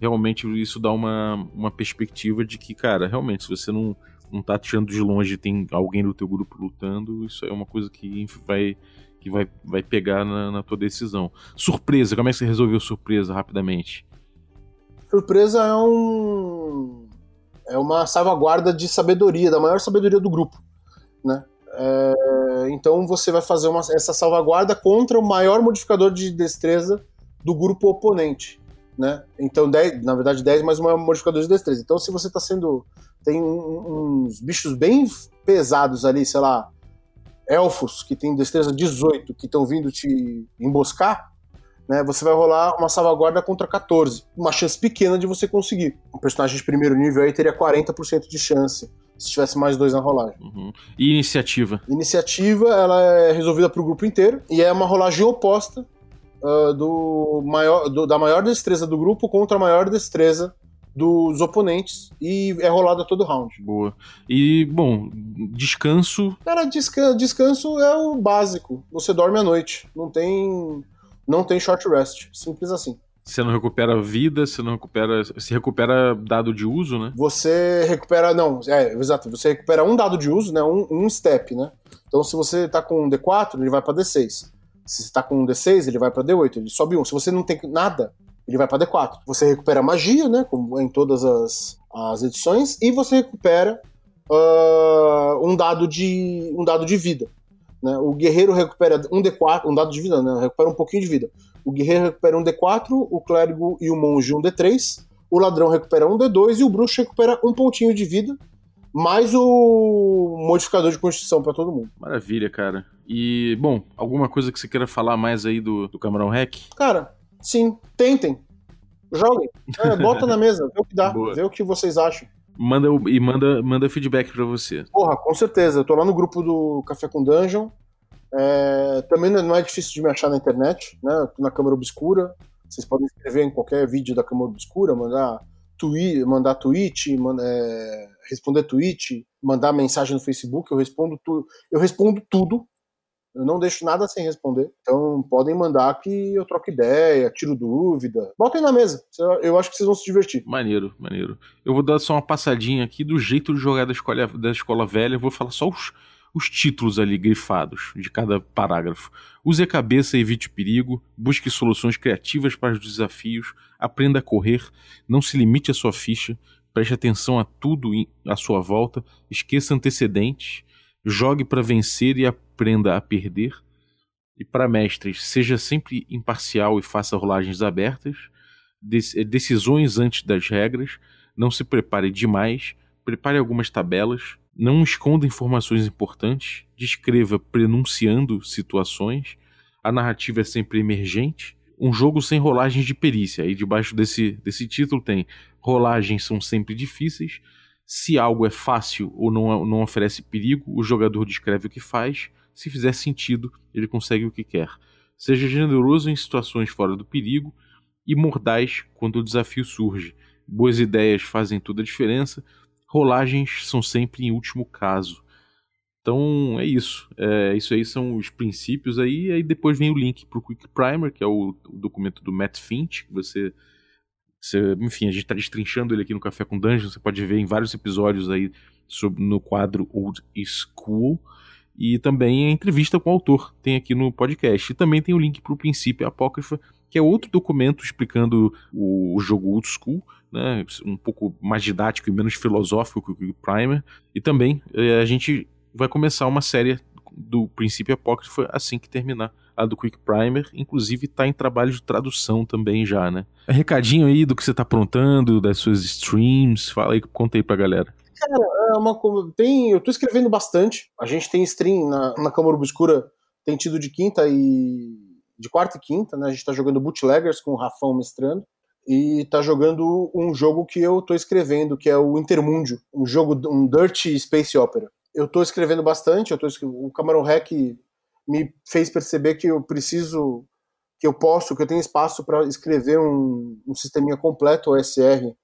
realmente, isso dá uma, uma perspectiva de que, cara, realmente, se você não, não tá tirando de longe e tem alguém do teu grupo lutando, isso é uma coisa que vai que vai, vai pegar na, na tua decisão. Surpresa, como é que você resolveu surpresa rapidamente? Surpresa é um. É uma salvaguarda de sabedoria, da maior sabedoria do grupo. Né? É, então você vai fazer uma, essa salvaguarda contra o maior modificador de destreza do grupo oponente. Né? Então, 10, na verdade, 10 mais um modificador de destreza. Então, se você está sendo. Tem uns bichos bem pesados ali, sei lá, elfos que tem destreza 18 que estão vindo te emboscar, né, você vai rolar uma salvaguarda contra 14. Uma chance pequena de você conseguir. Um personagem de primeiro nível aí teria 40% de chance se tivesse mais dois na rolagem. Uhum. E iniciativa? Iniciativa, ela é resolvida para o grupo inteiro e é uma rolagem oposta uh, do maior, do, da maior destreza do grupo contra a maior destreza dos oponentes e é rolada todo round. Boa. E, bom, descanso. Cara, desca descanso é o básico. Você dorme à noite. Não tem. Não tem short rest. Simples assim. Você não recupera vida, você não recupera. Se recupera dado de uso, né? Você recupera. Não, é, exato. Você recupera um dado de uso, né? Um, um step, né? Então, se você tá com um D4, ele vai para D6. Se você tá com um D6, ele vai para D8. Ele sobe um. Se você não tem nada, ele vai para D4. Você recupera magia, né? Como em todas as, as edições, e você recupera uh, um, dado de, um dado de vida. Né? O guerreiro recupera um D4, um dado de vida, né? Recupera um pouquinho de vida. O guerreiro recupera um D4, o clérigo e o monge um D3, o ladrão recupera um D2 e o bruxo recupera um pontinho de vida, mais o modificador de constituição para todo mundo. Maravilha, cara. E, bom, alguma coisa que você queira falar mais aí do, do Camarão Hack? Cara, Sim, tentem. Joguem. É, bota na mesa, vê o que dá, Boa. vê o que vocês acham. Manda, e manda, manda feedback pra você. Porra, com certeza. Eu tô lá no grupo do Café com Dungeon. É, também não é difícil de me achar na internet, né? Eu tô na câmera obscura. Vocês podem escrever em qualquer vídeo da câmera obscura, mandar tweet, mandar tweet, é, responder tweet, mandar mensagem no Facebook. Eu respondo tudo. Eu respondo tudo. Eu não deixo nada sem responder. Então podem mandar que eu troco ideia, tiro dúvida. Botem na mesa. Eu acho que vocês vão se divertir. Maneiro, maneiro. Eu vou dar só uma passadinha aqui do jeito de jogar da escola, da escola velha. Eu vou falar só os, os títulos ali grifados de cada parágrafo. Use a cabeça evite perigo. Busque soluções criativas para os desafios. Aprenda a correr. Não se limite à sua ficha. Preste atenção a tudo à sua volta. Esqueça antecedentes jogue para vencer e aprenda a perder. E para mestres, seja sempre imparcial e faça rolagens abertas. Decisões antes das regras. Não se prepare demais. Prepare algumas tabelas. Não esconda informações importantes. Descreva prenunciando situações. A narrativa é sempre emergente. um jogo sem rolagens de perícia. Aí debaixo desse, desse título tem rolagens são sempre difíceis. Se algo é fácil ou não, não oferece perigo, o jogador descreve o que faz. Se fizer sentido, ele consegue o que quer. Seja generoso em situações fora do perigo e mordaz quando o desafio surge. Boas ideias fazem toda a diferença. Rolagens são sempre em último caso. Então é isso. É, isso aí são os princípios aí. Aí depois vem o link para o Quick Primer, que é o, o, documento do Matt Finch, que você, você. Enfim, a gente está destrinchando ele aqui no Café com Dungeon. Você pode ver em vários episódios aí sobre, no quadro Old School. E também a entrevista com o autor tem aqui no podcast. E também tem o link para o Princípio Apócrifa, que é outro documento explicando o, o jogo Old School, né, um pouco mais didático e menos filosófico que o Primer. E também é, a gente vai começar uma série do Princípio Apócrifo assim que terminar a do Quick Primer, inclusive está em trabalho de tradução também já, né? Recadinho aí do que você está aprontando, das suas streams, fala aí, conta aí pra galera. Cara, é uma tem, eu tô escrevendo bastante. A gente tem stream na, na Câmara Obscura, tem tido de quinta e de quarta e quinta, né? A gente tá jogando Bootleggers com o Rafão mestrando e tá jogando um jogo que eu tô escrevendo, que é o Intermundio, um jogo, um Dirty Space Opera. Eu tô escrevendo bastante, eu tô o Camarão Hack me fez perceber que eu preciso, que eu posso, que eu tenho espaço para escrever um, um sisteminha completo OSR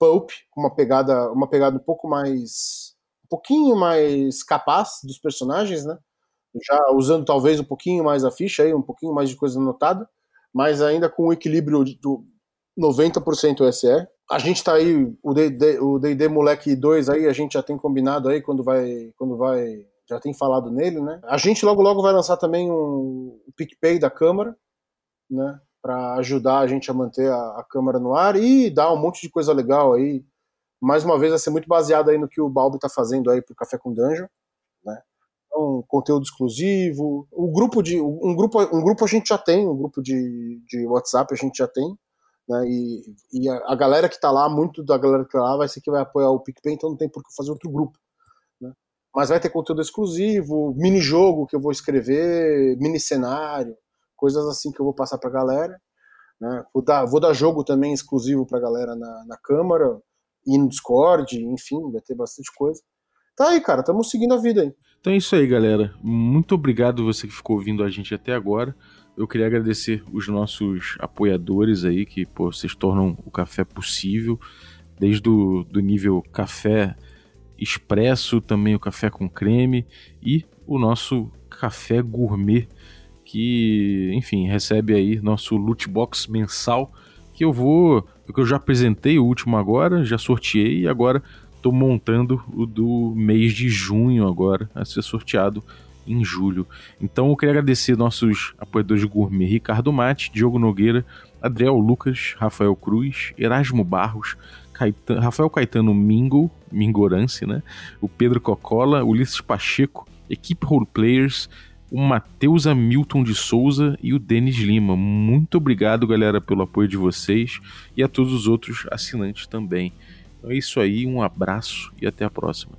pulp, com uma pegada, uma pegada um pouco mais, um pouquinho mais capaz dos personagens, né? Já usando talvez um pouquinho mais a ficha aí, um pouquinho mais de coisa anotada, mas ainda com o equilíbrio do 90% OSR. A gente tá aí, o D&D, o D&D Moleque 2 aí, a gente já tem combinado aí quando vai, quando vai, já tem falado nele, né? A gente logo logo vai lançar também um, PicPay da Câmara, né? para ajudar a gente a manter a, a, câmera no ar e dar um monte de coisa legal aí. Mais uma vez, vai ser muito baseado aí no que o Balbi está fazendo aí pro Café com Dungeon, né? Então, conteúdo exclusivo. O grupo de um grupo um grupo a gente já tem, um grupo de, de WhatsApp a gente já tem, né? E, e a, a galera que está lá, muito da galera que tá lá vai ser que vai apoiar o PicPay, então não tem por que fazer outro grupo? Mas vai ter conteúdo exclusivo, mini jogo que eu vou escrever, mini cenário, coisas assim que eu vou passar para a galera. Né? Vou, dar, vou dar jogo também exclusivo para a galera na, na Câmara e no Discord, enfim, vai ter bastante coisa. Tá aí, cara, estamos seguindo a vida aí. Então é isso aí, galera. Muito obrigado você que ficou ouvindo a gente até agora. Eu queria agradecer os nossos apoiadores aí, que pô, vocês tornam o café possível, desde o do nível café expresso, também o café com creme e o nosso café gourmet que, enfim, recebe aí nosso loot box mensal, que eu vou, que eu já apresentei o último agora, já sorteei e agora estou montando o do mês de junho agora, a ser sorteado em julho. Então eu queria agradecer nossos apoiadores gourmet, Ricardo Mate, Diogo Nogueira, Adriel Lucas, Rafael Cruz, Erasmo Barros, Caetano, Rafael Caetano Mingo, Mingorance, né? O Pedro Cocola, Ulisses Pacheco, Equipe Roleplayers, o Matheus Hamilton de Souza e o Denis Lima. Muito obrigado, galera, pelo apoio de vocês e a todos os outros assinantes também. Então é isso aí, um abraço e até a próxima.